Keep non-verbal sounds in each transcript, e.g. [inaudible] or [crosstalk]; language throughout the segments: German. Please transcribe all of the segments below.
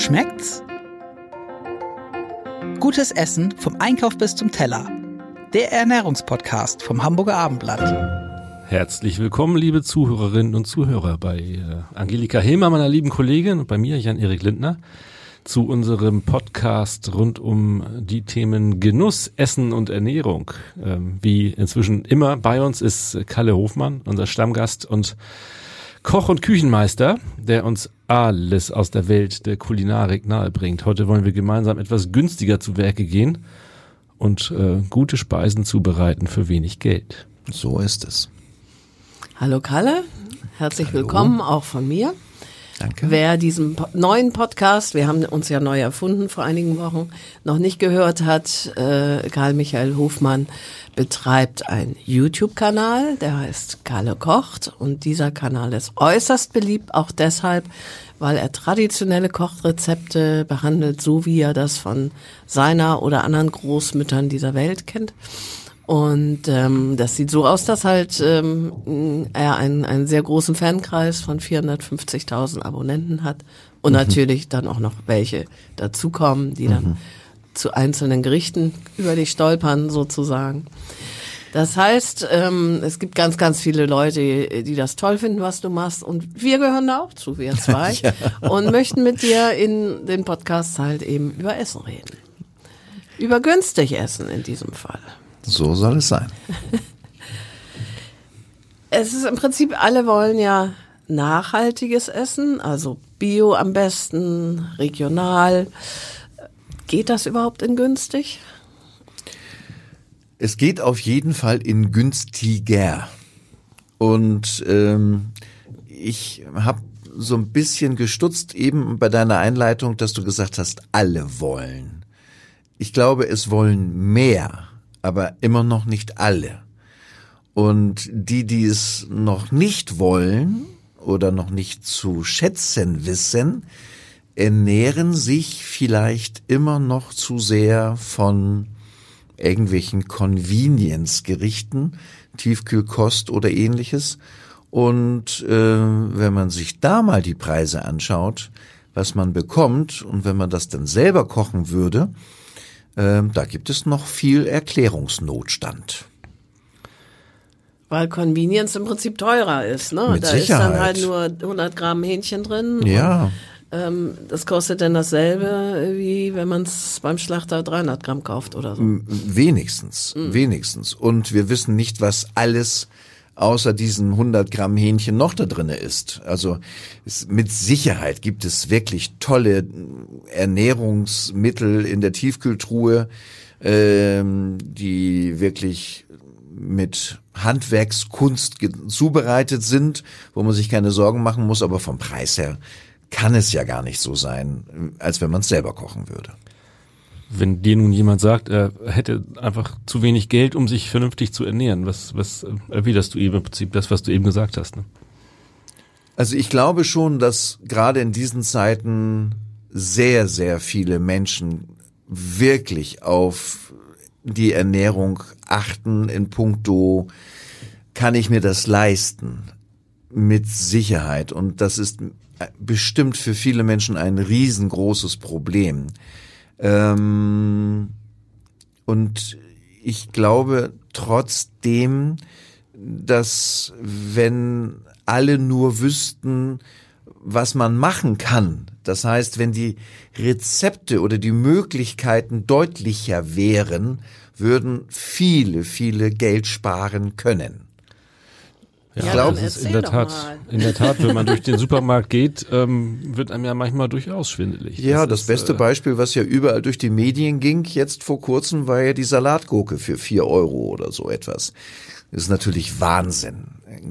Schmeckt's? Gutes Essen vom Einkauf bis zum Teller. Der Ernährungspodcast vom Hamburger Abendblatt. Herzlich willkommen, liebe Zuhörerinnen und Zuhörer, bei äh, Angelika Hilmer, meiner lieben Kollegin, und bei mir, Jan-Erik Lindner, zu unserem Podcast rund um die Themen Genuss, Essen und Ernährung. Ähm, wie inzwischen immer bei uns ist Kalle Hofmann, unser Stammgast und Koch und Küchenmeister, der uns alles aus der Welt der Kulinarik nahebringt. Heute wollen wir gemeinsam etwas günstiger zu Werke gehen und äh, gute Speisen zubereiten für wenig Geld. So ist es. Hallo Kalle, herzlich Hallo. willkommen auch von mir. Danke. Wer diesen neuen Podcast, wir haben uns ja neu erfunden vor einigen Wochen, noch nicht gehört hat, äh, Karl Michael Hofmann betreibt einen YouTube-Kanal, der heißt Kalle kocht und dieser Kanal ist äußerst beliebt, auch deshalb, weil er traditionelle Kochrezepte behandelt, so wie er das von seiner oder anderen Großmüttern dieser Welt kennt. Und ähm, das sieht so aus, dass halt ähm, er einen, einen sehr großen Fankreis von 450.000 Abonnenten hat und natürlich dann auch noch welche dazukommen, die dann zu einzelnen Gerichten über dich stolpern sozusagen. Das heißt, ähm, es gibt ganz, ganz viele Leute, die das toll finden, was du machst. Und wir gehören da auch zu, wir [laughs] zwei. Und möchten mit dir in den Podcasts halt eben über Essen reden. Über günstig Essen in diesem Fall. So soll es sein. [laughs] Es ist im Prinzip, alle wollen ja nachhaltiges Essen, also Bio am besten, regional. Geht das überhaupt in günstig? Es geht auf jeden Fall in günstiger. Und ähm, ich habe so ein bisschen gestutzt eben bei deiner Einleitung, dass du gesagt hast, alle wollen. Ich glaube, es wollen mehr, aber immer noch nicht alle. Und die, die es noch nicht wollen oder noch nicht zu schätzen wissen, ernähren sich vielleicht immer noch zu sehr von irgendwelchen Convenience-Gerichten, Tiefkühlkost oder ähnliches. Und äh, wenn man sich da mal die Preise anschaut, was man bekommt und wenn man das dann selber kochen würde, äh, da gibt es noch viel Erklärungsnotstand. Weil Convenience im Prinzip teurer ist, ne? Mit da ist dann Sicherheit. halt nur 100 Gramm Hähnchen drin. Ja. Und, ähm, das kostet dann dasselbe, wie wenn man es beim Schlachter 300 Gramm kauft oder so. Wenigstens, wenigstens. Und wir wissen nicht, was alles außer diesen 100 Gramm Hähnchen noch da drinne ist. Also es, mit Sicherheit gibt es wirklich tolle Ernährungsmittel in der Tiefkühltruhe, ähm, die wirklich mit Handwerkskunst zubereitet sind, wo man sich keine Sorgen machen muss, aber vom Preis her kann es ja gar nicht so sein, als wenn man es selber kochen würde. Wenn dir nun jemand sagt, er hätte einfach zu wenig Geld, um sich vernünftig zu ernähren, was, was erwiderst du ihm im Prinzip das, was du eben gesagt hast? Ne? Also ich glaube schon, dass gerade in diesen Zeiten sehr, sehr viele Menschen wirklich auf die Ernährung achten in puncto, kann ich mir das leisten? Mit Sicherheit. Und das ist bestimmt für viele Menschen ein riesengroßes Problem. Ähm, und ich glaube trotzdem, dass wenn alle nur wüssten, was man machen kann, das heißt, wenn die Rezepte oder die Möglichkeiten deutlicher wären, würden viele, viele Geld sparen können. Ja, Ja, glaub, dann das ist in der Tat, mal. in der Tat, wenn man durch den Supermarkt geht, ähm, wird einem ja manchmal durchaus schwindelig. Ja, das, ist, beste äh, Beispiel, was ja überall durch die Medien ging, jetzt vor kurzem, war ja die Salatgurke für vier Euro oder so etwas. Das ist natürlich Wahnsinn,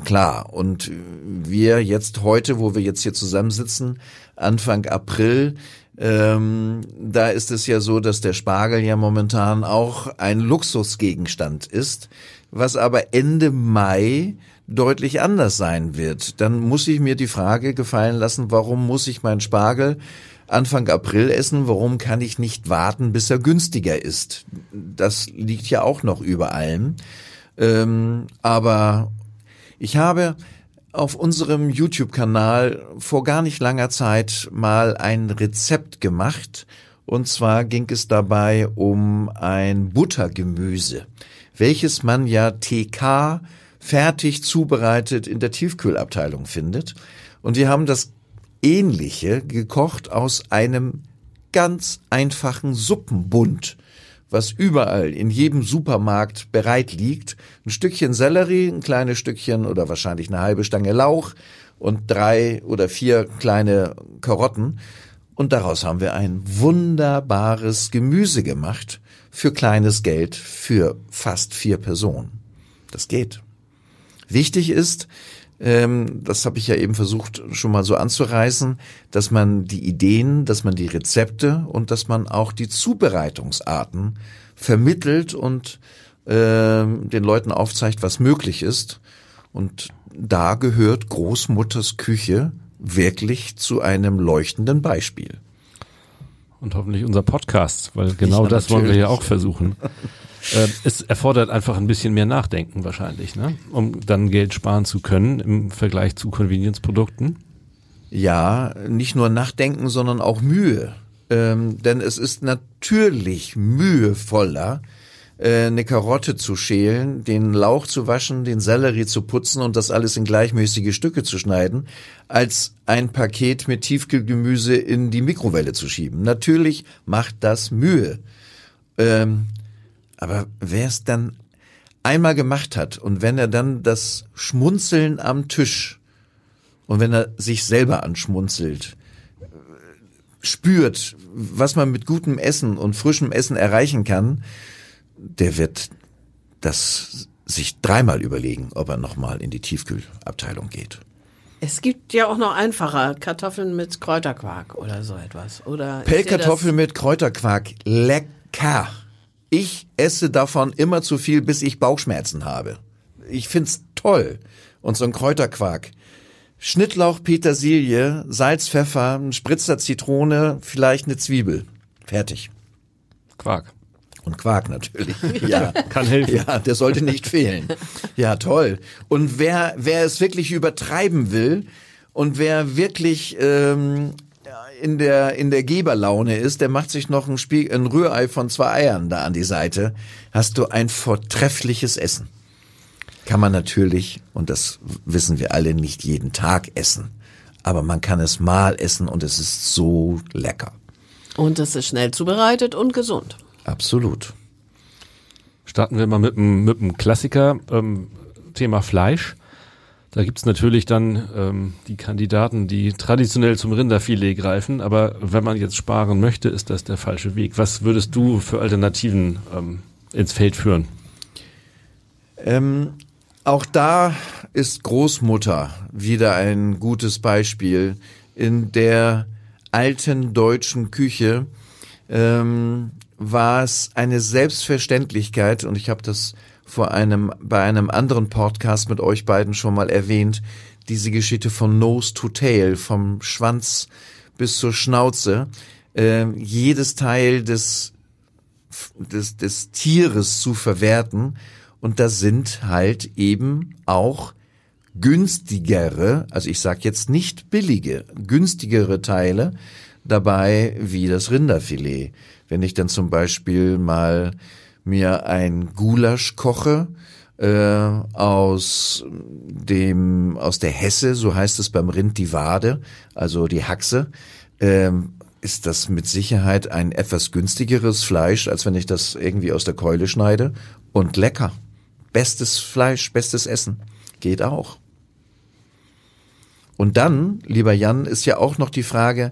klar. Und wir jetzt heute, wo wir jetzt hier zusammensitzen, Anfang April, ähm, da ist es ja so, dass der Spargel ja momentan auch ein Luxusgegenstand ist, was aber Ende Mai deutlich anders sein wird. Dann muss ich mir die Frage gefallen lassen, warum muss ich meinen Spargel Anfang April essen? Warum kann ich nicht warten, bis er günstiger ist? Das liegt ja auch noch über allem. Ähm, aber ich habe auf unserem YouTube-Kanal vor gar nicht langer Zeit mal ein Rezept gemacht. Und zwar ging es dabei um ein Buttergemüse, welches man ja TK fertig zubereitet in der Tiefkühlabteilung findet. Und wir haben das ähnliche gekocht aus einem ganz einfachen Suppenbund was überall in jedem Supermarkt bereit liegt. Ein Stückchen Sellerie, ein kleines Stückchen oder wahrscheinlich eine halbe Stange Lauch und drei oder vier kleine Karotten. Und daraus haben wir ein wunderbares Gemüse gemacht für kleines Geld für fast vier Personen. Das geht. Wichtig ist, ähm, das habe ich ja eben versucht schon mal so anzureißen, dass man die Ideen, dass man die Rezepte und dass man auch die Zubereitungsarten vermittelt und äh, den Leuten aufzeigt, was möglich ist. Und da gehört Großmutters Küche wirklich zu einem leuchtenden Beispiel. Und hoffentlich unser Podcast, weil [laughs] genau ja, das wollen wir ja auch versuchen. [laughs] Äh, es erfordert einfach ein bisschen mehr Nachdenken wahrscheinlich, ne? um dann Geld sparen zu können im Vergleich zu Convenience-Produkten. Ja, nicht nur Nachdenken, sondern auch Mühe. Ähm, denn es ist natürlich mühevoller, äh, eine Karotte zu schälen, den Lauch zu waschen, den Sellerie zu putzen und das alles in gleichmäßige Stücke zu schneiden, als ein Paket mit Tiefkühlgemüse in die Mikrowelle zu schieben. Natürlich macht das Mühe. Ähm, aber wer es dann einmal gemacht hat und wenn er dann das Schmunzeln am Tisch und wenn er sich selber anschmunzelt, spürt, was man mit gutem Essen und frischem Essen erreichen kann, der wird das sich dreimal überlegen, ob er nochmal in die Tiefkühlabteilung geht. Es gibt ja auch noch einfacher Kartoffeln mit Kräuterquark oder so etwas. Oder Pellkartoffeln mit Kräuterquark, lecker. Ich esse davon immer zu viel, bis ich Bauchschmerzen habe. Ich find's toll. Und so ein Kräuterquark. Schnittlauch, Petersilie, Salz, Pfeffer, ein Spritzer Zitrone, vielleicht eine Zwiebel. Fertig. Quark. Und Quark natürlich. [laughs] Ja, kann helfen. Ja, der sollte nicht fehlen. Ja, toll. Und wer wer es wirklich übertreiben will und wer wirklich ähm, in der, in der Geberlaune ist, der macht sich noch ein, Spiel, ein Rührei von zwei Eiern da an die Seite, hast du ein vortreffliches Essen. Kann man natürlich, und das wissen wir alle, nicht jeden Tag essen. Aber man kann es mal essen und es ist so lecker. Und es ist schnell zubereitet und gesund. Absolut. Starten wir mal mit einem, mit einem Klassiker, ähm, Thema Fleisch. Da gibt's natürlich dann ähm, die Kandidaten, die traditionell zum Rinderfilet greifen, aber wenn man jetzt sparen möchte, ist das der falsche Weg. Was würdest du für Alternativen ähm, ins Feld führen? Ähm, auch da ist Großmutter wieder ein gutes Beispiel. In der alten deutschen Küche ähm, war es eine Selbstverständlichkeit, und ich habe das vor einem, bei einem anderen Podcast mit euch beiden schon mal erwähnt, diese Geschichte von Nose to Tail, vom Schwanz bis zur Schnauze, äh, jedes Teil des, des, des Tieres zu verwerten. Und da sind halt eben auch günstigere, also ich sage jetzt nicht billige, günstigere Teile dabei wie das Rinderfilet. Wenn ich dann zum Beispiel mal mir ein Gulasch koche äh, aus dem aus der Hesse, so heißt es beim Rind die Wade, also die Haxe, äh, ist das mit Sicherheit ein etwas günstigeres Fleisch, als wenn ich das irgendwie aus der Keule schneide und lecker. Bestes Fleisch, bestes Essen geht auch. Und dann, lieber Jan, ist ja auch noch die Frage,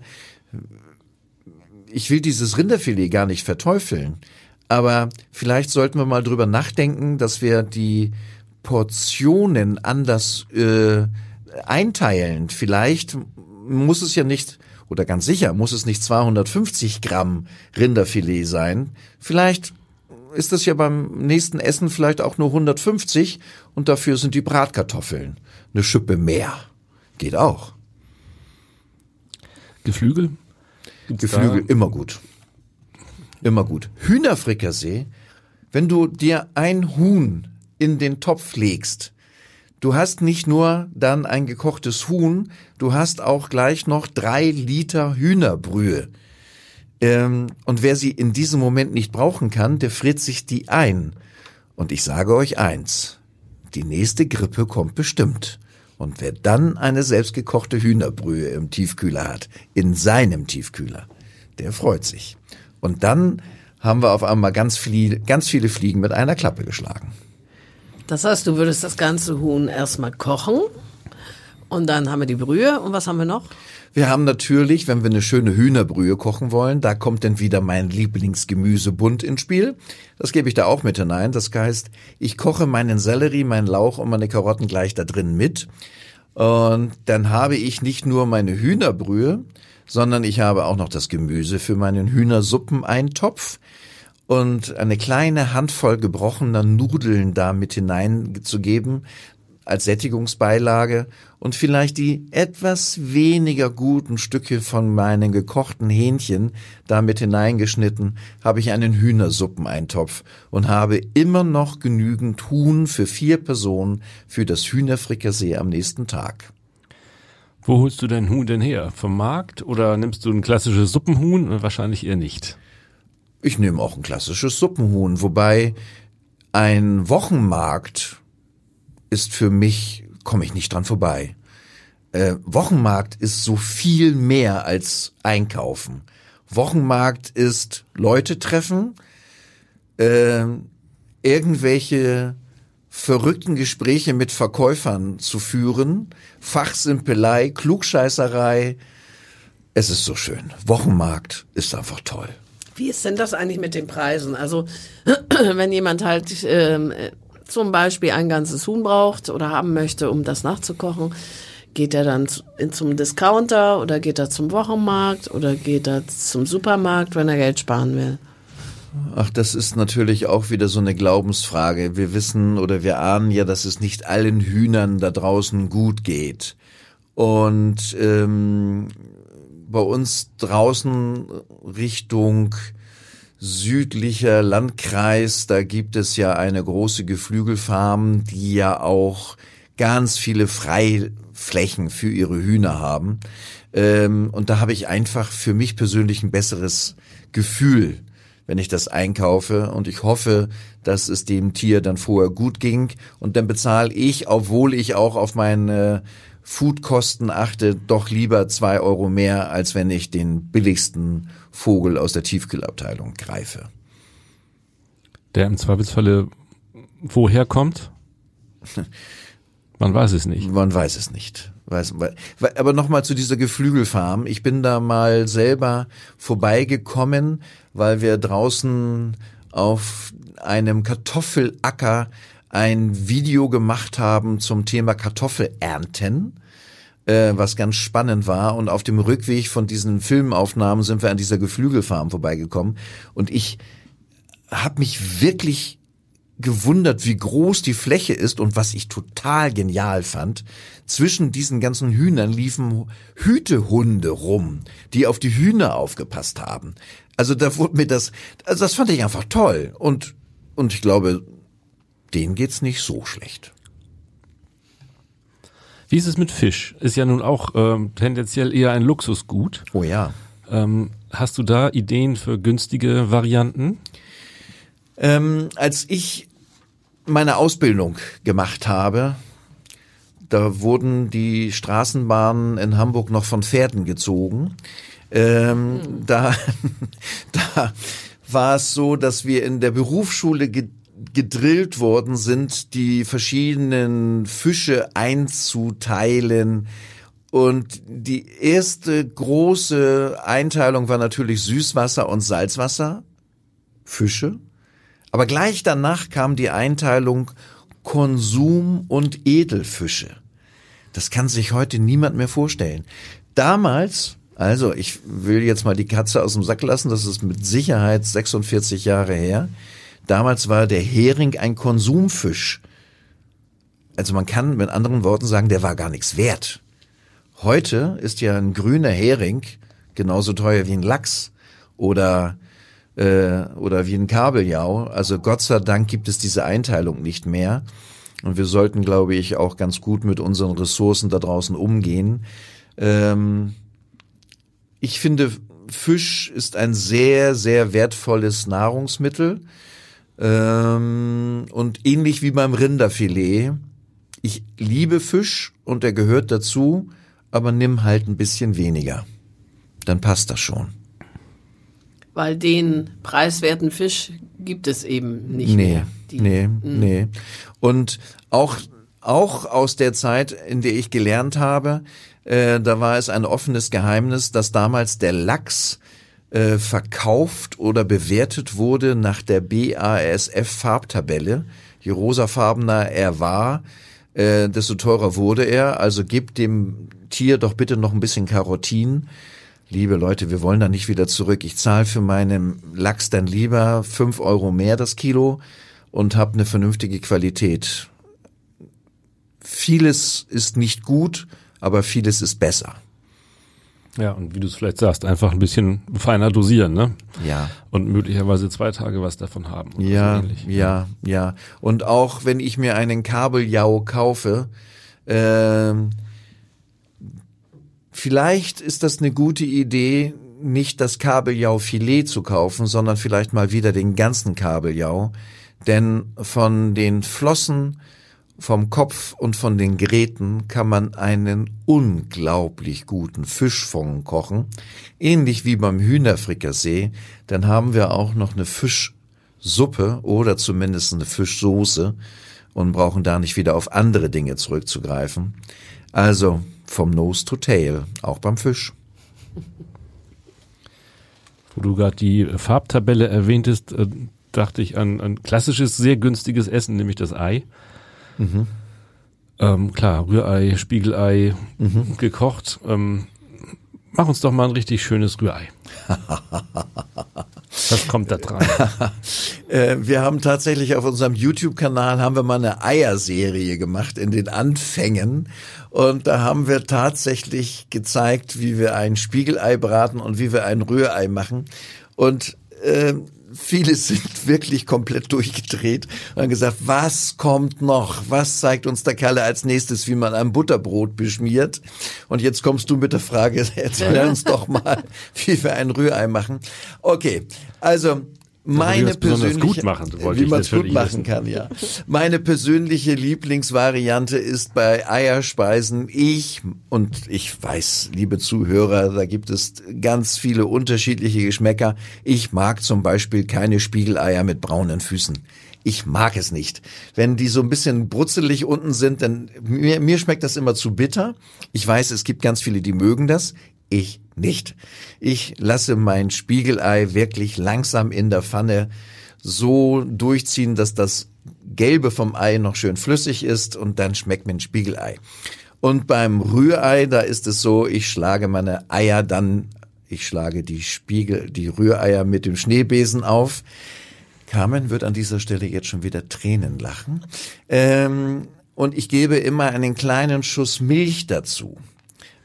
ich will dieses Rinderfilet gar nicht verteufeln. Aber vielleicht sollten wir mal drüber nachdenken, dass wir die Portionen anders äh, einteilen. Vielleicht muss es ja nicht, oder ganz sicher muss es nicht 250 Gramm Rinderfilet sein. Vielleicht ist das ja beim nächsten Essen vielleicht auch nur 150 und dafür sind die Bratkartoffeln eine Schippe mehr. Geht auch. Geflügel? Gibt's Geflügel immer gut. Immer gut. Hühnerfrikassee, wenn du dir ein Huhn in den Topf legst, du hast nicht nur dann ein gekochtes Huhn, du hast auch gleich noch drei Liter Hühnerbrühe. Ähm, und wer sie in diesem Moment nicht brauchen kann, der friert sich die ein. Und ich sage euch eins, die nächste Grippe kommt bestimmt. Und wer dann eine selbstgekochte Hühnerbrühe im Tiefkühler hat, in seinem Tiefkühler, der freut sich. Und dann haben wir auf einmal ganz, viel, ganz viele Fliegen mit einer Klappe geschlagen. Das heißt, du würdest das ganze Huhn erstmal kochen und dann haben wir die Brühe und was haben wir noch? Wir haben natürlich, wenn wir eine schöne Hühnerbrühe kochen wollen, da kommt dann wieder mein Lieblingsgemüsebund ins Spiel. Das gebe ich da auch mit hinein. Das heißt, ich koche meinen Sellerie, meinen Lauch und meine Karotten gleich da drin mit. Und dann habe ich nicht nur meine Hühnerbrühe, sondern ich habe auch noch das Gemüse für meinen Hühnersuppeneintopf und eine kleine Handvoll gebrochener Nudeln da mit hineinzugeben als Sättigungsbeilage und vielleicht die etwas weniger guten Stücke von meinen gekochten Hähnchen damit hineingeschnitten, habe ich einen Hühnersuppeneintopf und habe immer noch genügend Huhn für vier Personen für das Hühnerfrikassee am nächsten Tag. Wo holst du dein Huhn denn her? Vom Markt oder nimmst du ein klassisches Suppenhuhn? Wahrscheinlich eher nicht. Ich nehme auch ein klassisches Suppenhuhn, wobei ein Wochenmarkt ist für mich, komme ich nicht dran vorbei. Äh, Wochenmarkt ist so viel mehr als Einkaufen. Wochenmarkt ist Leute treffen, äh, irgendwelche verrückten Gespräche mit Verkäufern zu führen, Fachsimpelei, Klugscheißerei. Es ist so schön. Wochenmarkt ist einfach toll. Wie ist denn das eigentlich mit den Preisen? Also [clears throat] wenn jemand halt ähm, zum Beispiel ein ganzes Huhn braucht oder haben möchte, um das nachzukochen, geht er dann zum Discounter oder geht er zum Wochenmarkt oder geht er zum Supermarkt, wenn er Geld sparen will? Ach, das ist natürlich auch wieder so eine Glaubensfrage. Wir wissen oder wir ahnen ja, dass es nicht allen Hühnern da draußen gut geht. Und ähm, bei uns draußen Richtung südlicher Landkreis, da gibt es ja eine große Geflügelfarm, die ja auch ganz viele Freiflächen für ihre Hühner haben. Ähm, und da habe ich einfach für mich persönlich ein besseres Gefühl, wenn ich das einkaufe. Und ich hoffe, dass es dem Tier dann vorher gut ging. Und dann bezahle ich, obwohl ich auch auf meine Foodkosten achte, doch lieber zwei Euro mehr, als wenn ich den billigsten Vogel aus der Tiefkühlabteilung greife. Der im Zweifelsfalle woher kommt? [laughs] Man weiß es nicht. Man weiß es nicht. Weiß, aber nochmal zu dieser Geflügelfarm. Ich bin da mal selber vorbeigekommen, weil wir draußen auf einem Kartoffelacker ein Video gemacht haben zum Thema Kartoffelernten, äh, was ganz spannend war. Und auf dem Rückweg von diesen Filmaufnahmen sind wir an dieser Geflügelfarm vorbeigekommen. Und ich habe mich wirklich gewundert, wie groß die Fläche ist und was ich total genial fand. Zwischen diesen ganzen Hühnern liefen Hütehunde rum, die auf die Hühner aufgepasst haben. Also da wurde mir das, also das fand ich einfach toll und und ich glaube, denen geht's nicht so schlecht. Wie ist es mit Fisch? Ist ja nun auch ähm, tendenziell eher ein Luxusgut. Oh ja. Ähm, hast du da Ideen für günstige Varianten? Ähm, als ich meine Ausbildung gemacht habe, da wurden die Straßenbahnen in Hamburg noch von Pferden gezogen. Ähm, hm. Da, [laughs] da war es so, dass wir in der Berufsschule gedrillt worden sind, die verschiedenen Fische einzuteilen. Und die erste große Einteilung war natürlich Süßwasser und Salzwasser, Fische. Aber gleich danach kam die Einteilung Konsum und Edelfische. Das kann sich heute niemand mehr vorstellen. Damals, also ich will jetzt mal die Katze aus dem Sack lassen, das ist mit Sicherheit 46 Jahre her, Damals war der Hering ein Konsumfisch. Also man kann mit anderen Worten sagen, der war gar nichts wert. Heute ist ja ein grüner Hering genauso teuer wie ein Lachs oder äh, oder wie ein Kabeljau. Also Gott sei Dank gibt es diese Einteilung nicht mehr. Und wir sollten, glaube ich, auch ganz gut mit unseren Ressourcen da draußen umgehen. Ähm, ich finde, Fisch ist ein sehr, sehr wertvolles Nahrungsmittel. Ähm, und ähnlich wie beim Rinderfilet. Ich liebe Fisch und er gehört dazu, aber nimm halt ein bisschen weniger. Dann passt das schon. Weil den preiswerten Fisch gibt es eben nicht nee, mehr. Die, nee, nee. Und auch, auch aus der Zeit, in der ich gelernt habe, äh, da war es ein offenes Geheimnis, dass damals der Lachs äh, verkauft oder bewertet wurde nach der BASF-Farbtabelle. Je rosafarbener er war, äh, desto teurer wurde er. Also gibt dem Tier doch bitte noch ein bisschen Karotin. Liebe Leute, wir wollen da nicht wieder zurück. Ich zahle für meinen Lachs dann lieber fünf Euro mehr das Kilo und habe eine vernünftige Qualität. Vieles ist nicht gut, aber vieles ist besser. Ja, und wie du es vielleicht sagst, einfach ein bisschen feiner dosieren, ne? Ja. Und möglicherweise zwei Tage was davon haben. Ja, so ähnlich. ja, ja. Und auch wenn ich mir einen Kabeljau kaufe, ähm, vielleicht ist das eine gute Idee, nicht das Kabeljau-Filet zu kaufen, sondern vielleicht mal wieder den ganzen Kabeljau. Denn von den Flossen, vom Kopf und von den Gräten kann man einen unglaublich guten Fischfond kochen. Ähnlich wie beim Hühnerfrikassee. Dann haben wir auch noch eine Fischsuppe oder zumindest eine Fischsoße und brauchen da nicht wieder auf andere Dinge zurückzugreifen. Also vom Nose to Tail, auch beim Fisch. Wo du gerade die Farbtabelle erwähntest, äh, dachte ich an ein klassisches, sehr günstiges Essen, nämlich das Ei. Ähm, klar, Rührei, Spiegelei, gekocht. Ähm, mach uns doch mal ein richtig schönes Rührei. [laughs] Was kommt da dran? [laughs] Äh, wir haben tatsächlich auf unserem YouTube-Kanal haben wir mal eine Eierserie gemacht in den Anfängen. Und da haben wir tatsächlich gezeigt, wie wir ein Spiegelei braten und wie wir ein Rührei machen. Und äh, viele sind [laughs] wirklich komplett durchgedreht und haben gesagt, was kommt noch? Was zeigt uns der Kalle als nächstes, wie man ein Butterbrot beschmiert? Und jetzt kommst du mit der Frage, [laughs] erzähl [laughs] uns doch mal, wie wir ein Rührei machen. Okay, also meine persönliche, gut machen, wie man es gut machen wissen. kann, ja. Meine persönliche Lieblingsvariante ist bei Eierspeisen ich und ich weiß, liebe Zuhörer, da gibt es ganz viele unterschiedliche Geschmäcker. Ich mag zum Beispiel keine Spiegeleier mit braunen Füßen. Ich mag es nicht. Wenn die so ein bisschen brutzelig unten sind, dann mir, mir schmeckt das immer zu bitter. Ich weiß, es gibt ganz viele, die mögen das. Ich nicht. Ich lasse mein Spiegelei wirklich langsam in der Pfanne so durchziehen, dass das Gelbe vom Ei noch schön flüssig ist und dann schmeckt mir ein Spiegelei. Und beim Rührei, da ist es so, ich schlage meine Eier dann, ich schlage die Spiegel, die Rühreier mit dem Schneebesen auf. Carmen wird an dieser Stelle jetzt schon wieder Tränen lachen. Ähm, und ich gebe immer einen kleinen Schuss Milch dazu.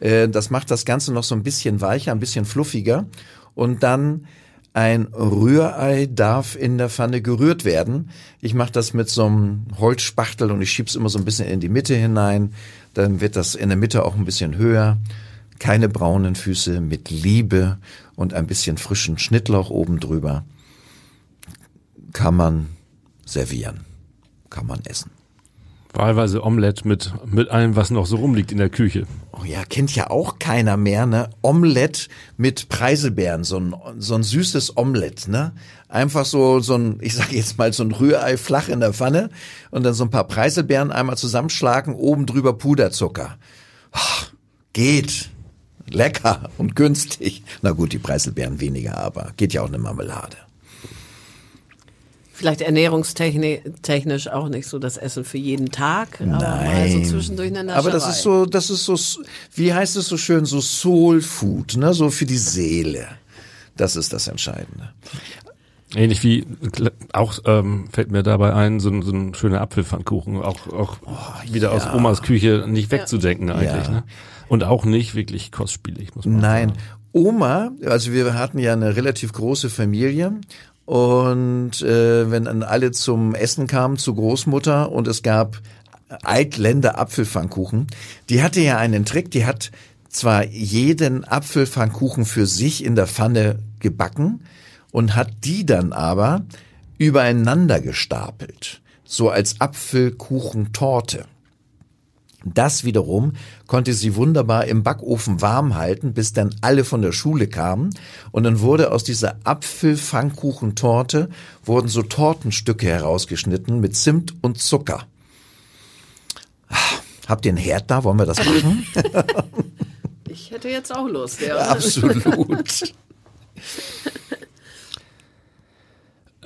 Äh, Das macht das Ganze noch so ein bisschen weicher, ein bisschen fluffiger. Und dann ein Rührei darf in der Pfanne gerührt werden. Ich mache das mit so einem Holzspachtel und ich schieb's immer so ein bisschen in die Mitte hinein. Dann wird das in der Mitte auch ein bisschen höher. Keine braunen Füße mit Liebe und ein bisschen frischen Schnittlauch oben drüber. Kann man servieren. Kann man essen. Wahlweise Omelette mit, mit allem, was noch so rumliegt in der Küche. Oh ja, kennt ja auch keiner mehr, ne? Omelette mit Preiselbeeren, so ein, so ein süßes Omelette, ne? Einfach so, so ein, ich sage jetzt mal, so ein Rührei flach in der Pfanne und dann so ein paar Preiselbeeren einmal zusammenschlagen, oben drüber Puderzucker. Ah, geht. Lecker und günstig. Na gut, die Preiselbeeren weniger, aber geht ja auch eine Marmelade. Vielleicht ernährungstechnisch auch nicht so das Essen für jeden Tag, aber mal so zwischendurch eine Nascherei. Aber das ist so, das ist so, wie heißt es so schön, so Soul Food, ne? So für die Seele. Das ist das Entscheidende. Ähnlich wie, auch ähm, fällt mir dabei ein, so, ein- so ein schöner Apfelpfannkuchen, auch, auch wieder aus Omas Küche nicht wegzudenken eigentlich. Ja. Ne? Und auch nicht wirklich kostspielig, muss man Nein, sagen. Oma, also wir hatten ja eine relativ große Familie und äh, wenn dann alle zum Essen kamen zu Großmutter und es gab Eitländer Apfelpfannkuchen. Die hatte ja einen Trick, die hat zwar jeden Apfelpfannkuchen für sich in der Pfanne gebacken und hat die dann aber übereinander gestapelt, so als Apfelkuchentorte. Das wiederum konnte sie wunderbar im Backofen warm halten, bis dann alle von der Schule kamen. Und dann wurde aus dieser Apfelpfannkuchentorte wurden so Tortenstücke herausgeschnitten mit Zimt und Zucker. Habt ihr einen Herd da? Wollen wir das machen? [laughs] Ich hätte jetzt auch Lust, ja. Absolut. [laughs]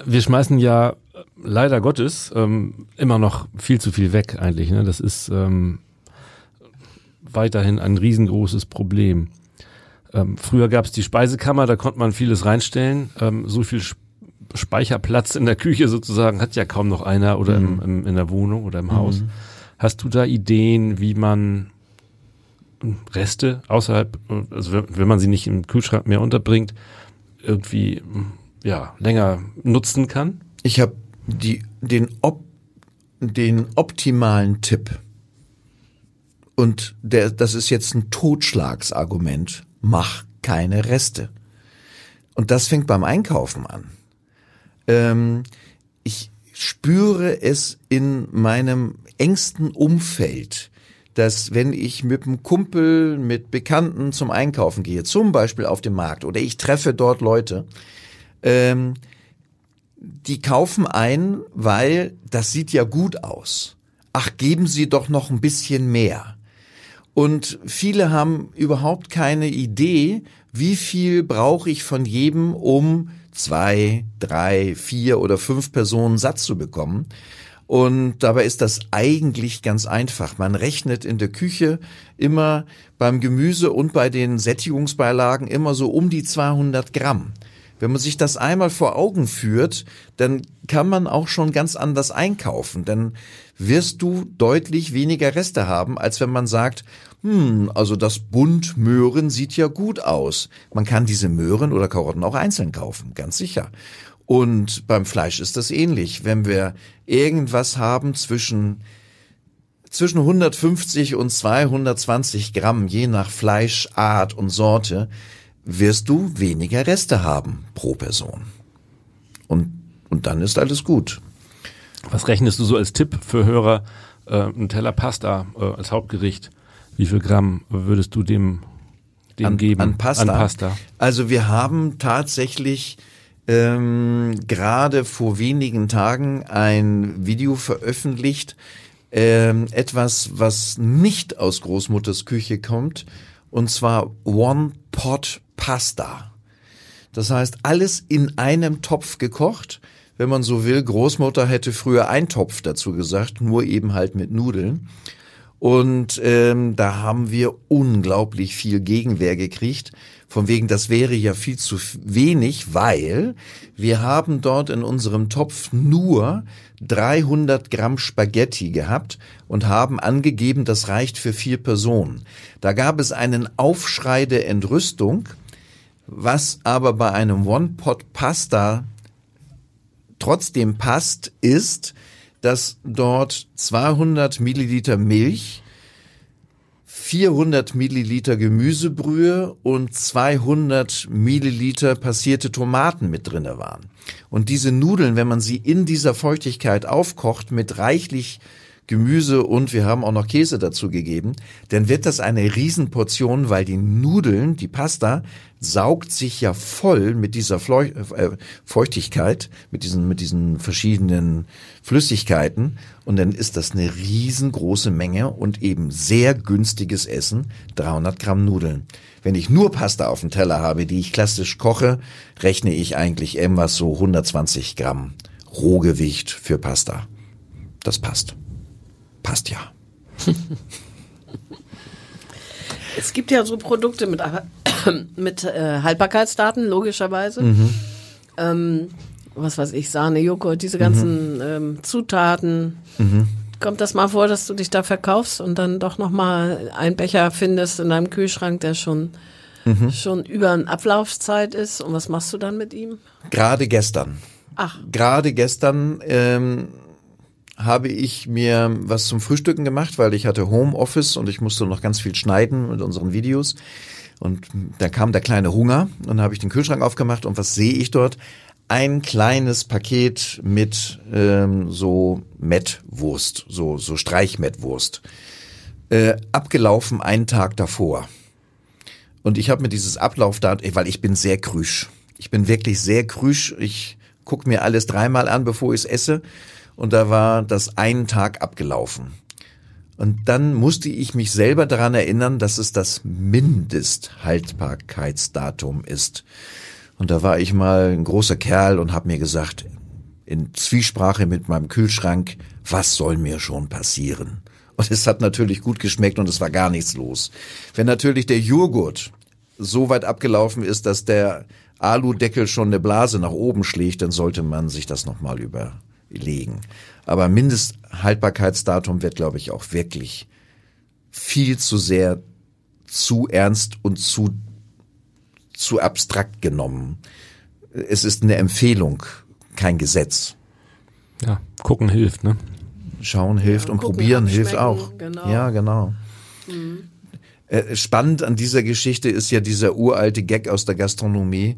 Wir schmeißen ja leider Gottes ähm, immer noch viel zu viel weg eigentlich. Ne? Das ist ähm, weiterhin ein riesengroßes Problem. Ähm, früher gab es die Speisekammer, da konnte man vieles reinstellen. Ähm, so viel Sp Speicherplatz in der Küche sozusagen hat ja kaum noch einer oder im, im, in der Wohnung oder im Haus. Hast du da Ideen, wie man Reste außerhalb, also wenn- wenn man sie nicht im Kühlschrank mehr unterbringt, irgendwie ja länger nutzen kann? Ich habe die den op, den optimalen Tipp. Und der das ist jetzt ein Totschlagsargument. Mach keine Reste. Und das fängt beim Einkaufen an. Ähm, ich spüre es in meinem engsten Umfeld, dass wenn ich mit einem Kumpel, mit Bekannten zum Einkaufen gehe, zum Beispiel auf dem Markt, oder ich treffe dort Leute, ähm, die kaufen ein, weil das sieht ja gut aus. Ach, geben Sie doch noch ein bisschen mehr. Und viele haben überhaupt keine Idee, wie viel brauche ich von jedem, um zwei, drei, vier oder fünf Personen satt zu bekommen. Und dabei ist das eigentlich ganz einfach. Man rechnet in der Küche immer beim Gemüse und bei den Sättigungsbeilagen immer so um die 200 Gramm. Wenn man sich das einmal vor Augen führt, dann kann man auch schon ganz anders einkaufen. Dann wirst du deutlich weniger Reste haben, als wenn man sagt, hm, also das Bund Möhren sieht ja gut aus. Man kann diese Möhren oder Karotten auch einzeln kaufen, ganz sicher. Und beim Fleisch ist das ähnlich. Wenn wir irgendwas haben zwischen zwischen 150 und 220 Gramm, je nach Fleischart und Sorte, wirst du weniger Reste haben pro Person. Und, und dann ist alles gut. Was rechnest du so als Tipp für Hörer? Äh, ein Teller Pasta äh, als Hauptgericht. Wie viel Gramm würdest du dem, dem An, geben? an Pasta. An Pasta. Also wir haben tatsächlich ähm, gerade vor wenigen Tagen ein Video veröffentlicht, ähm, etwas, was nicht aus Großmutters Küche kommt, und zwar One Pot Pasta. Das heißt, alles in einem Topf gekocht. Wenn man so will, Großmutter hätte früher ein Topf dazu gesagt, nur eben halt mit Nudeln. Und ähm, da haben wir unglaublich viel Gegenwehr gekriegt. Von wegen, das wäre ja viel zu wenig, weil wir haben dort in unserem Topf nur 300 Gramm Spaghetti gehabt und haben angegeben, das reicht für vier Personen. Da gab es einen Aufschrei der Entrüstung, was aber bei einem One-Pot-Pasta trotzdem passt, ist, dass dort 200 Milliliter Milch, 400 Milliliter Gemüsebrühe und 200 Milliliter passierte Tomaten mit drinne waren. Und diese Nudeln, wenn man sie in dieser Feuchtigkeit aufkocht mit reichlich Gemüse und wir haben auch noch Käse dazu gegeben, dann wird das eine Riesenportion, weil die Nudeln, die Pasta, saugt sich ja voll mit dieser äh, Feuchtigkeit, mit diesen, mit diesen verschiedenen Flüssigkeiten und dann ist das eine riesengroße Menge und eben sehr günstiges Essen, 300 Gramm Nudeln. Wenn ich nur Pasta auf dem Teller habe, die ich klassisch koche, rechne ich eigentlich irgendwas so 120 Gramm Rohgewicht für Pasta. Das passt passt ja. [laughs] Es gibt ja so Produkte mit, [coughs] mit äh, Haltbarkeitsdaten, logischerweise. Mhm. Ähm, was weiß ich, Sahne, Joghurt, diese ganzen Mhm. ähm, Zutaten. Kommt das mal vor, dass du dich da verkaufst und dann doch nochmal einen Becher findest in deinem Kühlschrank, der schon, Mhm. schon über eine Ablaufzeit ist? Und was machst du dann mit ihm? Gerade gestern. Ach, Gerade gestern ähm, habe ich mir was zum Frühstücken gemacht, weil ich hatte Homeoffice und ich musste noch ganz viel schneiden mit unseren Videos. Und da kam der kleine Hunger und dann habe ich den Kühlschrank aufgemacht und was sehe ich dort? Ein kleines Paket mit ähm, so Mettwurst, so, so Streichmettwurst. Äh, abgelaufen einen Tag davor. Und ich habe mir dieses Ablaufdatum, weil ich bin sehr krüsch. Ich bin wirklich sehr krüsch. Ich gucke mir alles dreimal an, bevor ich es esse. Und da war das einen Tag abgelaufen. Und dann musste ich mich selber daran erinnern, dass es das Mindesthaltbarkeitsdatum ist. Und da war ich mal ein großer Kerl und habe mir gesagt, in Zwiesprache mit meinem Kühlschrank, was soll mir schon passieren? Und es hat natürlich gut geschmeckt und es war gar nichts los. Wenn natürlich der Joghurt so weit abgelaufen ist, dass der Aludeckel schon eine Blase nach oben schlägt, dann sollte man sich das nochmal überlegen. Aber Mindesthaltbarkeitsdatum wird, glaube ich, auch wirklich viel zu sehr zu ernst und zu, zu abstrakt genommen. Es ist eine Empfehlung, kein Gesetz. Ja, gucken hilft, ne? Schauen hilft Ja, und gucken, probieren hilft auch. genau. Ja, genau. Äh, Spannend an dieser Geschichte ist ja dieser uralte Gag aus der Gastronomie,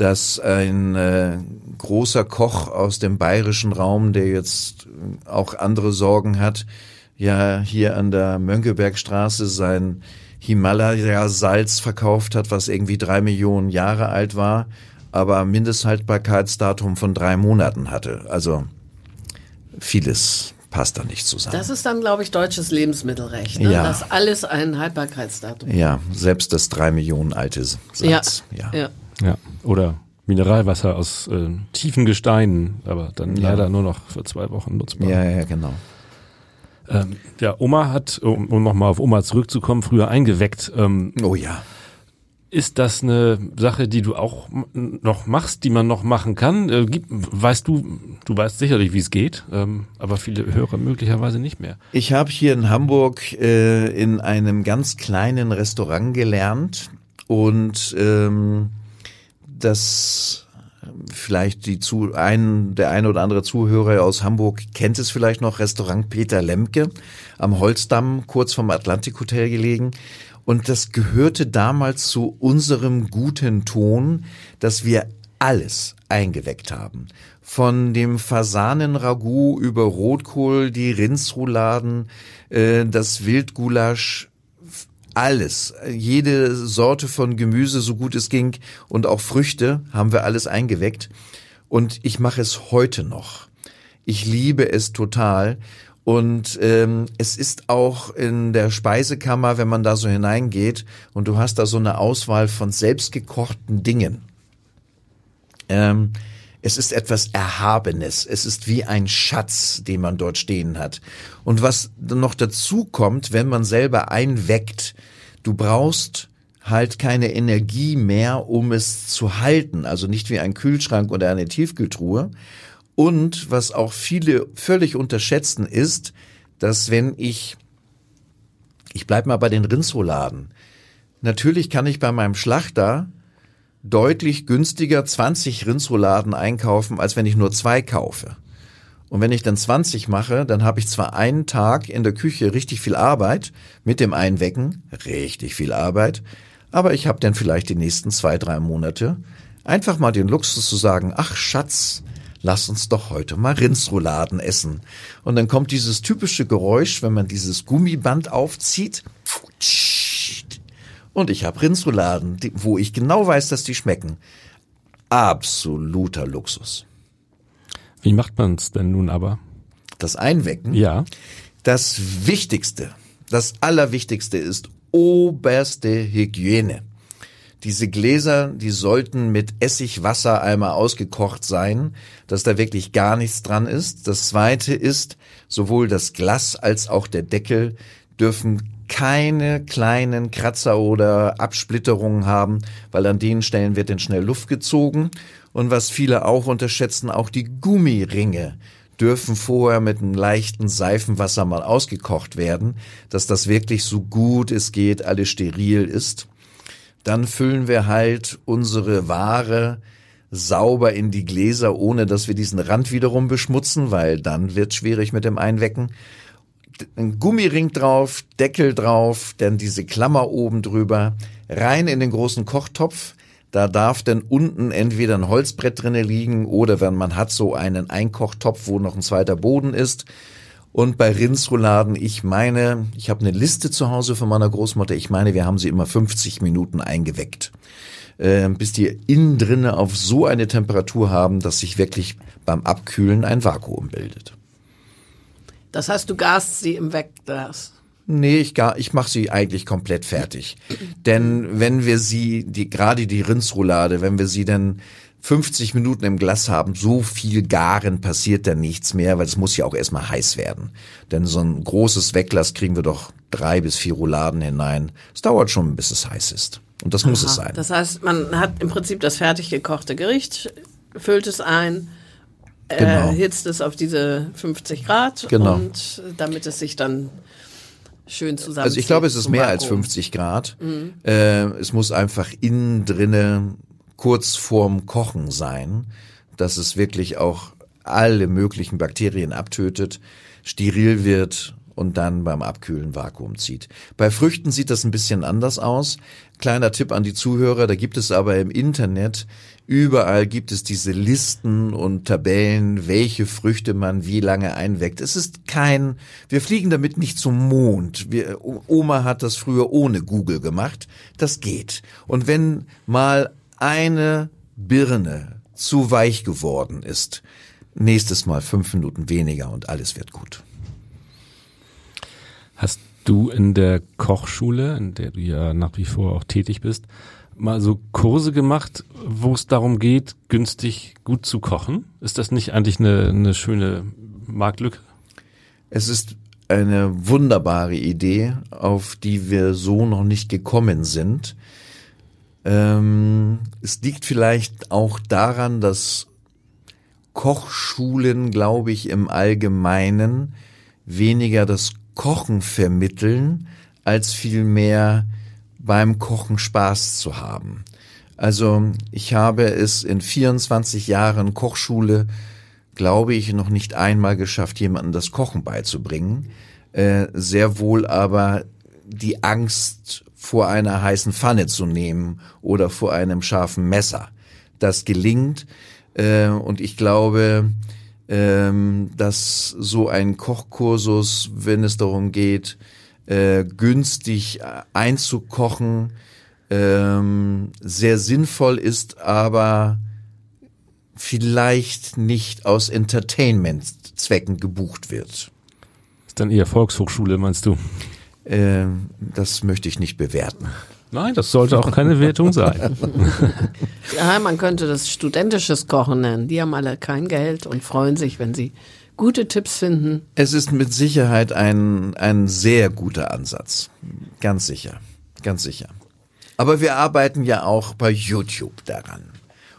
dass ein äh, großer Koch aus dem bayerischen Raum, der jetzt auch andere Sorgen hat, ja hier an der Mönckebergstraße sein Himalaya-Salz verkauft hat, was irgendwie drei Millionen Jahre alt war, aber Mindesthaltbarkeitsdatum von drei Monaten hatte. Also vieles passt da nicht zusammen. Das ist dann, glaube ich, deutsches Lebensmittelrecht, ne? Ja. dass alles ein Haltbarkeitsdatum ja, selbst das drei Millionen alte Salz. Ja, ja. Ja. Oder Mineralwasser aus äh, tiefen Gesteinen, aber dann Ja. leider nur noch für zwei Wochen nutzbar. ja, ja, genau. Ähm, ja, Oma hat, um, um nochmal auf Oma zurückzukommen, früher eingeweckt. Ähm, Oh ja. ist das eine Sache, die du auch noch machst, die man noch machen kann? Äh, gibt, weißt du, du weißt sicherlich, wie es geht, ähm, aber viele Hörer möglicherweise nicht mehr. Ich habe hier in Hamburg äh, in einem ganz kleinen Restaurant gelernt und ähm, das vielleicht die zu ein der eine oder andere Zuhörer aus Hamburg kennt es vielleicht noch Restaurant Peter Lemke am Holzdamm kurz vom Atlantik Hotel gelegen und das gehörte damals zu unserem guten Ton, dass wir alles eingeweckt haben. Von dem Fasanenragout über Rotkohl, die Rindsrouladen, äh, das Wildgulasch, alles, jede Sorte von Gemüse, so gut es ging, und auch Früchte haben wir alles eingeweckt. Und ich mache es heute noch. Ich liebe es total. Und ähm, es ist auch in der Speisekammer, wenn man da so hineingeht und du hast da so eine Auswahl von selbstgekochten Dingen. Ähm, es ist etwas Erhabenes. Es ist wie ein Schatz, den man dort stehen hat. Und was noch dazu kommt, wenn man selber einweckt, du brauchst halt keine Energie mehr, um es zu halten. Also nicht wie ein Kühlschrank oder eine Tiefkühltruhe. Und was auch viele völlig unterschätzen ist, dass wenn ich, ich bleib mal bei den Rindsrouladen. Natürlich kann ich bei meinem Schlachter deutlich günstiger 20 Rindsrouladen einkaufen, als wenn ich nur zwei kaufe. Und wenn ich dann 20 mache, dann habe ich zwar einen Tag in der Küche richtig viel Arbeit mit dem Einwecken, richtig viel Arbeit, aber ich habe dann vielleicht die nächsten zwei, drei Monate einfach mal den Luxus zu sagen, ach Schatz, lass uns doch heute mal Rindsrouladen essen. Und dann kommt dieses typische Geräusch, wenn man dieses Gummiband aufzieht. Und ich habe Rindsrouladen, wo ich genau weiß, dass die schmecken. Absoluter Luxus. Wie macht man es denn nun aber? Das Einwecken. Ja. Das Wichtigste, das Allerwichtigste ist oberste Hygiene. Diese Gläser, die sollten mit Essigwasser einmal ausgekocht sein, dass da wirklich gar nichts dran ist. Das zweite ist, sowohl das Glas als auch der Deckel dürfen keine kleinen Kratzer oder Absplitterungen haben, weil an den Stellen wird dann schnell Luft gezogen. Und was viele auch unterschätzen, auch die Gummiringe dürfen vorher mit einem leichten Seifenwasser mal ausgekocht werden, dass das wirklich so gut es geht, alles steril ist. Dann füllen wir halt unsere Ware sauber in die Gläser, ohne dass wir diesen Rand wiederum beschmutzen, weil dann wird schwierig mit dem Einwecken. Ein Gummiring drauf, Deckel drauf, dann diese Klammer oben drüber, rein in den großen Kochtopf. Da darf dann unten entweder ein Holzbrett drinne liegen oder wenn man hat so einen Einkochtopf, wo noch ein zweiter Boden ist. Und bei Rindsrouladen, ich meine, ich habe eine Liste zu Hause von meiner Großmutter, ich meine, wir haben sie immer 50 Minuten eingeweckt äh, bis die innen drinne auf so eine Temperatur haben, dass sich wirklich beim Abkühlen ein Vakuum bildet. Das heißt, du gast sie im Wegglas. Nee, ich, gar, ich mache sie eigentlich komplett fertig. Denn wenn wir sie, die, gerade die Rindsroulade, wenn wir sie dann 50 Minuten im Glas haben, so viel garen passiert dann nichts mehr, weil es muss ja auch erstmal heiß werden. Denn so ein großes Wegglas kriegen wir doch drei bis vier Rouladen hinein. Es dauert schon, bis es heiß ist. Und das Aha, muss es sein. Das heißt, man hat im Prinzip das fertig gekochte Gericht, füllt es ein, genau. erhitzt es auf diese 50 Grad genau. und damit es sich dann schön zusammen. Also ich glaube, es ist mehr als 50 Grad. Mhm. Äh, es muss einfach innen drinne kurz vorm Kochen sein, dass es wirklich auch alle möglichen Bakterien abtötet, steril wird und dann beim Abkühlen Vakuum zieht. Bei Früchten sieht das ein bisschen anders aus. Kleiner Tipp an die Zuhörer, da gibt es aber im Internet Überall gibt es diese Listen und Tabellen, welche Früchte man wie lange einweckt. Es ist kein, wir fliegen damit nicht zum Mond. Wir, Oma hat das früher ohne Google gemacht. Das geht. Und wenn mal eine Birne zu weich geworden ist, nächstes Mal fünf Minuten weniger und alles wird gut. Hast du in der Kochschule, in der du ja nach wie vor auch tätig bist, mal so Kurse gemacht, wo es darum geht, günstig gut zu kochen? Ist das nicht eigentlich eine, eine schöne Marktlücke? Es ist eine wunderbare Idee, auf die wir so noch nicht gekommen sind. Ähm, es liegt vielleicht auch daran, dass Kochschulen, glaube ich, im Allgemeinen weniger das Kochen vermitteln, als vielmehr beim Kochen Spaß zu haben. Also ich habe es in 24 Jahren Kochschule, glaube ich, noch nicht einmal geschafft, jemandem das Kochen beizubringen. Äh, sehr wohl aber die Angst vor einer heißen Pfanne zu nehmen oder vor einem scharfen Messer. Das gelingt äh, und ich glaube, ähm, dass so ein Kochkursus, wenn es darum geht, äh, günstig einzukochen, ähm, sehr sinnvoll ist, aber vielleicht nicht aus Entertainment-Zwecken gebucht wird. Ist dann eher Volkshochschule, meinst du? Äh, das möchte ich nicht bewerten. Nein, das sollte auch keine Wertung sein. [laughs] ja, man könnte das studentisches Kochen nennen. Die haben alle kein Geld und freuen sich, wenn sie gute Tipps finden. Es ist mit Sicherheit ein, ein sehr guter Ansatz. Ganz sicher. Ganz sicher. Aber wir arbeiten ja auch bei YouTube daran.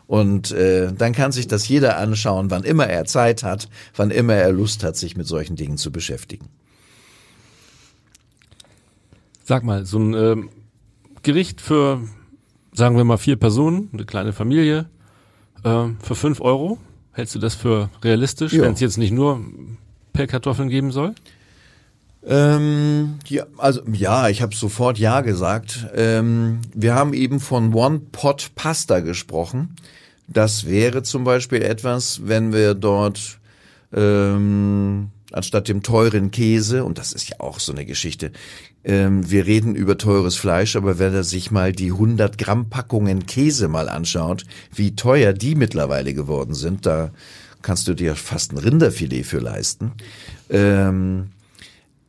Und äh, dann kann sich das jeder anschauen, wann immer er Zeit hat, wann immer er Lust hat, sich mit solchen Dingen zu beschäftigen. Sag mal, so ein äh, Gericht für, sagen wir mal, vier Personen, eine kleine Familie, äh, für fünf Euro, Hältst du das für realistisch, wenn es jetzt nicht nur Pellkartoffeln geben soll? Ähm, ja, also ja, ich habe sofort ja gesagt. Ähm, wir haben eben von One Pot Pasta gesprochen. Das wäre zum Beispiel etwas, wenn wir dort ähm, anstatt dem teuren Käse, und das ist ja auch so eine Geschichte, ähm, wir reden über teures Fleisch, aber wenn er sich mal die 100 Gramm Packungen Käse mal anschaut, wie teuer die mittlerweile geworden sind, da kannst du dir fast ein Rinderfilet für leisten. Ähm,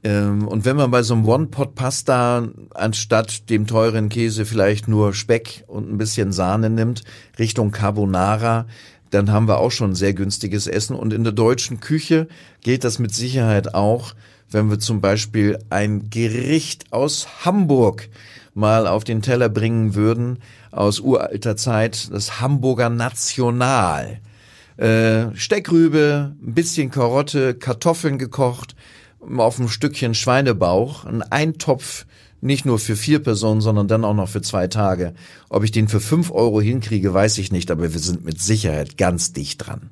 ähm, und wenn man bei so einem One-Pot-Pasta anstatt dem teuren Käse vielleicht nur Speck und ein bisschen Sahne nimmt, Richtung Carbonara, dann haben wir auch schon sehr günstiges Essen. Und in der deutschen Küche geht das mit Sicherheit auch, wenn wir zum Beispiel ein Gericht aus Hamburg mal auf den Teller bringen würden, aus uralter Zeit, das Hamburger National. Äh, Steckrübe, ein bisschen Karotte, Kartoffeln gekocht, auf ein Stückchen Schweinebauch, ein Eintopf nicht nur für vier Personen, sondern dann auch noch für zwei Tage. Ob ich den für fünf Euro hinkriege, weiß ich nicht, aber wir sind mit Sicherheit ganz dicht dran.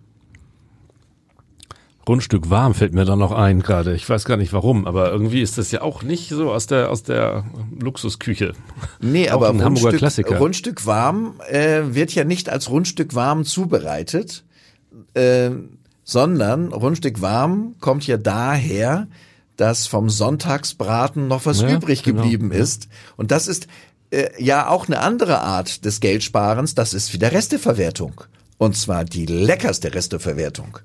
Rundstück warm fällt mir da noch ein gerade. Ich weiß gar nicht warum, aber irgendwie ist das ja auch nicht so aus der aus der Luxusküche. Nee, Auch aber ein Hamburger Rundstück, Klassiker. Rundstück warm äh, wird ja nicht als Rundstück warm zubereitet, äh, sondern Rundstück warm kommt ja daher, dass vom Sonntagsbraten noch was Ja, übrig genau, geblieben ist. Und das ist äh, ja auch eine andere Art des Geldsparens, das ist wieder Resteverwertung. Und zwar die leckerste Resteverwertung.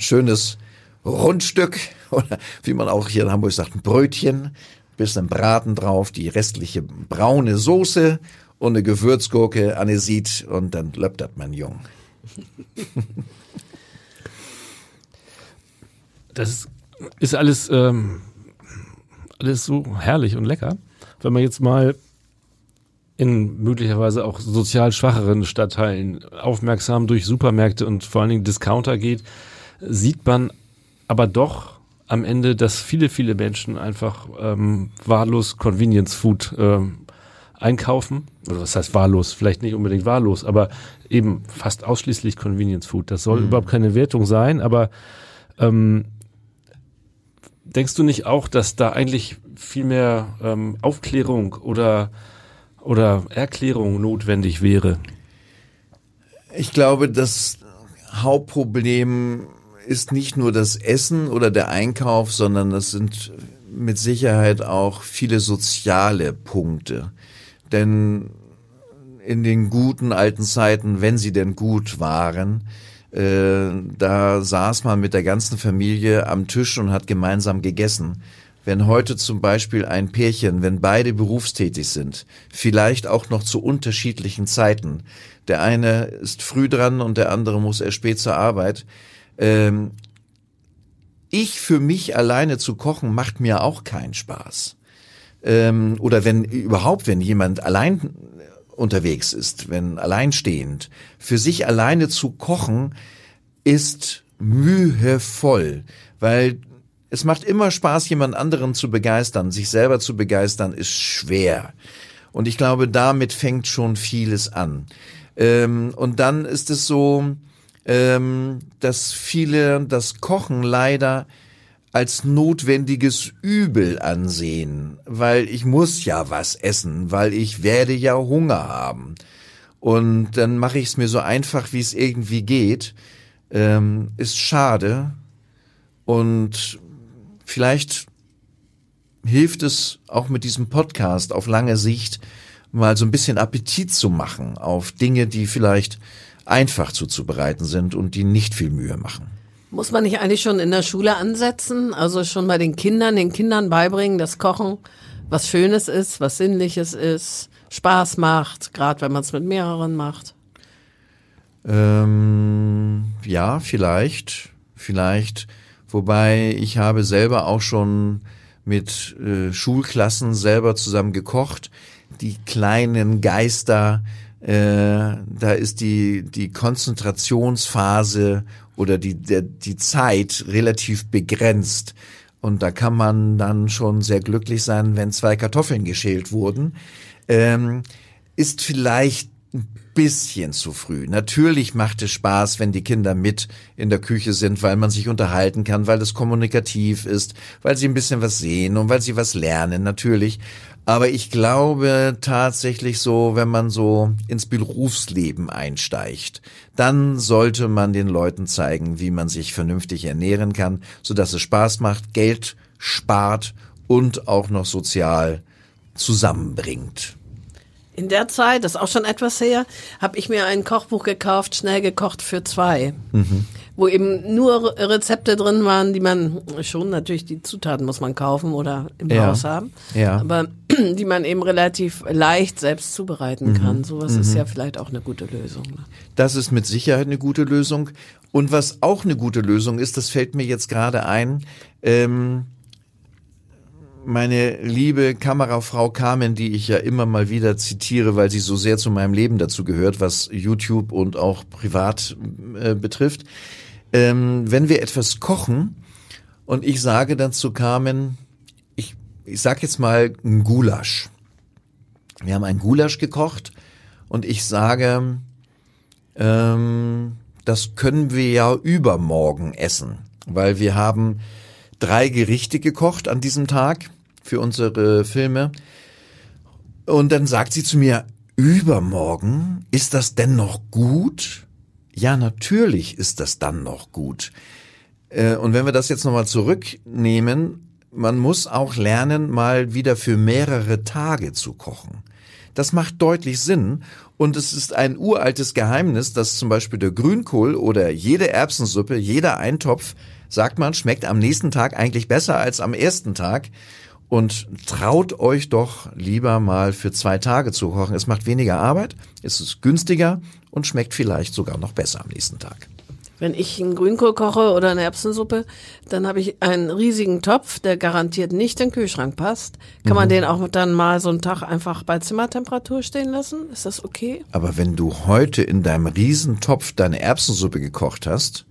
Schönes Rundstück [laughs] oder wie man auch hier in Hamburg sagt, ein Brötchen, bisschen Braten drauf, die restliche braune Soße und eine Gewürzgurke, Anesit und dann löppt man jung. [laughs] Das ist, ist alles, ähm, alles so herrlich und lecker. Wenn man jetzt mal in möglicherweise auch sozial schwacheren Stadtteilen aufmerksam durch Supermärkte und vor allen Dingen Discounter geht, sieht man aber doch am Ende, dass viele, viele Menschen einfach ähm, wahllos Convenience Food ähm, einkaufen. Oder was heißt wahllos? Vielleicht nicht unbedingt wahllos, aber eben fast ausschließlich Convenience Food. Das soll überhaupt keine Wertung sein, aber ähm, denkst du nicht auch, dass da eigentlich viel mehr ähm, Aufklärung oder oder Erklärung notwendig wäre? Ich glaube, das Hauptproblem ist nicht nur das Essen oder der Einkauf, sondern das sind mit Sicherheit auch viele soziale Punkte. Denn in den guten alten Zeiten, wenn sie denn gut waren, äh, da saß man mit der ganzen Familie am Tisch und hat gemeinsam gegessen. Wenn heute zum Beispiel ein Pärchen, wenn beide berufstätig sind, vielleicht auch noch zu unterschiedlichen Zeiten, der eine ist früh dran und der andere muss erst spät zur Arbeit, ähm, ich für mich alleine zu kochen macht mir auch keinen Spaß. Ähm, oder wenn überhaupt, wenn jemand allein unterwegs ist, wenn alleinstehend, für sich alleine zu kochen ist mühevoll, weil es macht immer Spaß, jemand anderen zu begeistern. Sich selber zu begeistern ist schwer. Und ich glaube, damit fängt schon vieles an. Ähm, und dann ist es so, ähm, dass viele das Kochen leider als notwendiges Übel ansehen, weil ich muss ja was essen, weil ich werde ja Hunger haben. Und dann mache ich es mir so einfach, wie es irgendwie geht. Ähm, ist schade. Und vielleicht hilft es auch mit diesem Podcast auf lange Sicht mal so ein bisschen Appetit zu machen auf Dinge, die vielleicht einfach zuzubereiten sind und die nicht viel Mühe machen. Muss man nicht eigentlich schon in der Schule ansetzen? Also schon bei den Kindern, den Kindern beibringen, dass Kochen was Schönes ist, was Sinnliches ist, Spaß macht, gerade wenn man es mit mehreren macht. Ähm, ja, vielleicht, vielleicht. Wobei ich habe selber auch schon mit äh, Schulklassen selber zusammen gekocht. Die kleinen Geister, äh, da ist die die Konzentrationsphase oder die der, die Zeit relativ begrenzt. Und da kann man dann schon sehr glücklich sein, wenn zwei Kartoffeln geschält wurden. Ähm, ist vielleicht ein bisschen zu früh. Natürlich macht es Spaß, wenn die Kinder mit in der Küche sind, weil man sich unterhalten kann, weil es kommunikativ ist, weil sie ein bisschen was sehen und weil sie was lernen, natürlich. Aber ich glaube tatsächlich so, wenn man so ins Berufsleben einsteigt, dann sollte man den Leuten zeigen, wie man sich vernünftig ernähren kann, sodass es Spaß macht, Geld spart und auch noch sozial zusammenbringt. In der Zeit, das ist auch schon etwas her, habe ich mir ein Kochbuch gekauft, schnell gekocht für zwei, wo eben nur Rezepte drin waren, die man schon natürlich die Zutaten muss man kaufen oder im Ja. Haus haben, Ja. aber [clears throat] die man eben relativ leicht selbst zubereiten kann. Sowas ist ja vielleicht auch eine gute Lösung. Ne? Das ist mit Sicherheit eine gute Lösung. Und was auch eine gute Lösung ist, das fällt mir jetzt gerade ein, ähm, meine liebe Kamerafrau Carmen, die ich ja immer mal wieder zitiere, weil sie so sehr zu meinem Leben dazu gehört, was YouTube und auch privat äh, betrifft. Ähm, wenn wir etwas kochen und ich sage dann zu Carmen, ich, ich sag jetzt mal ein Gulasch. Wir haben ein Gulasch gekocht und ich sage, ähm, das können wir ja übermorgen essen, weil wir haben drei Gerichte gekocht an diesem Tag für unsere Filme. Und dann sagt sie zu mir, übermorgen, ist das denn noch gut? Ja, natürlich ist das dann noch gut. Äh, und wenn wir das jetzt nochmal zurücknehmen, man muss auch lernen, mal wieder für mehrere Tage zu kochen. Das macht deutlich Sinn und es ist ein uraltes Geheimnis, dass zum Beispiel der Grünkohl oder jede Erbsensuppe, jeder Eintopf, sagt man, schmeckt am nächsten Tag eigentlich besser als am ersten Tag. Und traut euch doch lieber mal für zwei Tage zu kochen. Es macht weniger Arbeit, es ist günstiger und schmeckt vielleicht sogar noch besser am nächsten Tag. Wenn ich einen Grünkohl koche oder eine Erbsensuppe, dann habe ich einen riesigen Topf, der garantiert nicht in den Kühlschrank passt. Kann man den auch dann mal so einen Tag einfach bei Zimmertemperatur stehen lassen? Ist das okay? Aber wenn du heute in deinem Riesentopf deine Erbsensuppe gekocht hast,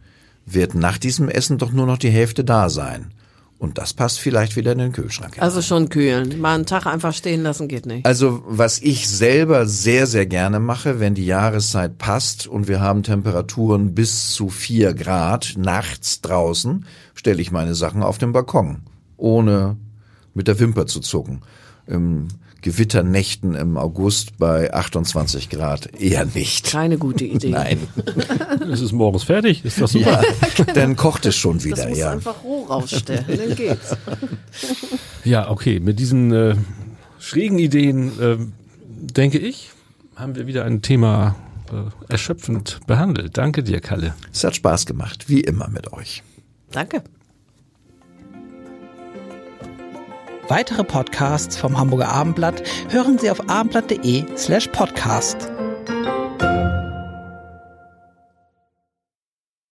wird nach diesem Essen doch nur noch die Hälfte da sein. Und das passt vielleicht wieder in den Kühlschrank. hinein. Also schon kühlen. Mal einen Tag einfach stehen lassen geht nicht. Also was ich selber sehr, sehr gerne mache, wenn die Jahreszeit passt und wir haben Temperaturen bis zu vier Grad nachts draußen, stelle ich meine Sachen auf den Balkon, ohne mit der Wimper zu zucken. Im Gewitternächten im August bei 28 Grad eher nicht. Keine gute Idee. Nein, [laughs] Es ist morgens fertig, ist das super? [laughs] [laughs] dann kocht es schon Das wieder, muss ja. einfach roh rausstellen, dann geht's. Ja, okay, mit diesen äh, schrägen Ideen, äh, denke ich, haben wir wieder ein Thema äh, erschöpfend behandelt. Danke dir, Kalle. Es hat Spaß gemacht, wie immer mit euch. Danke. Weitere Podcasts vom Hamburger Abendblatt hören Sie auf abendblatt.de slash podcast.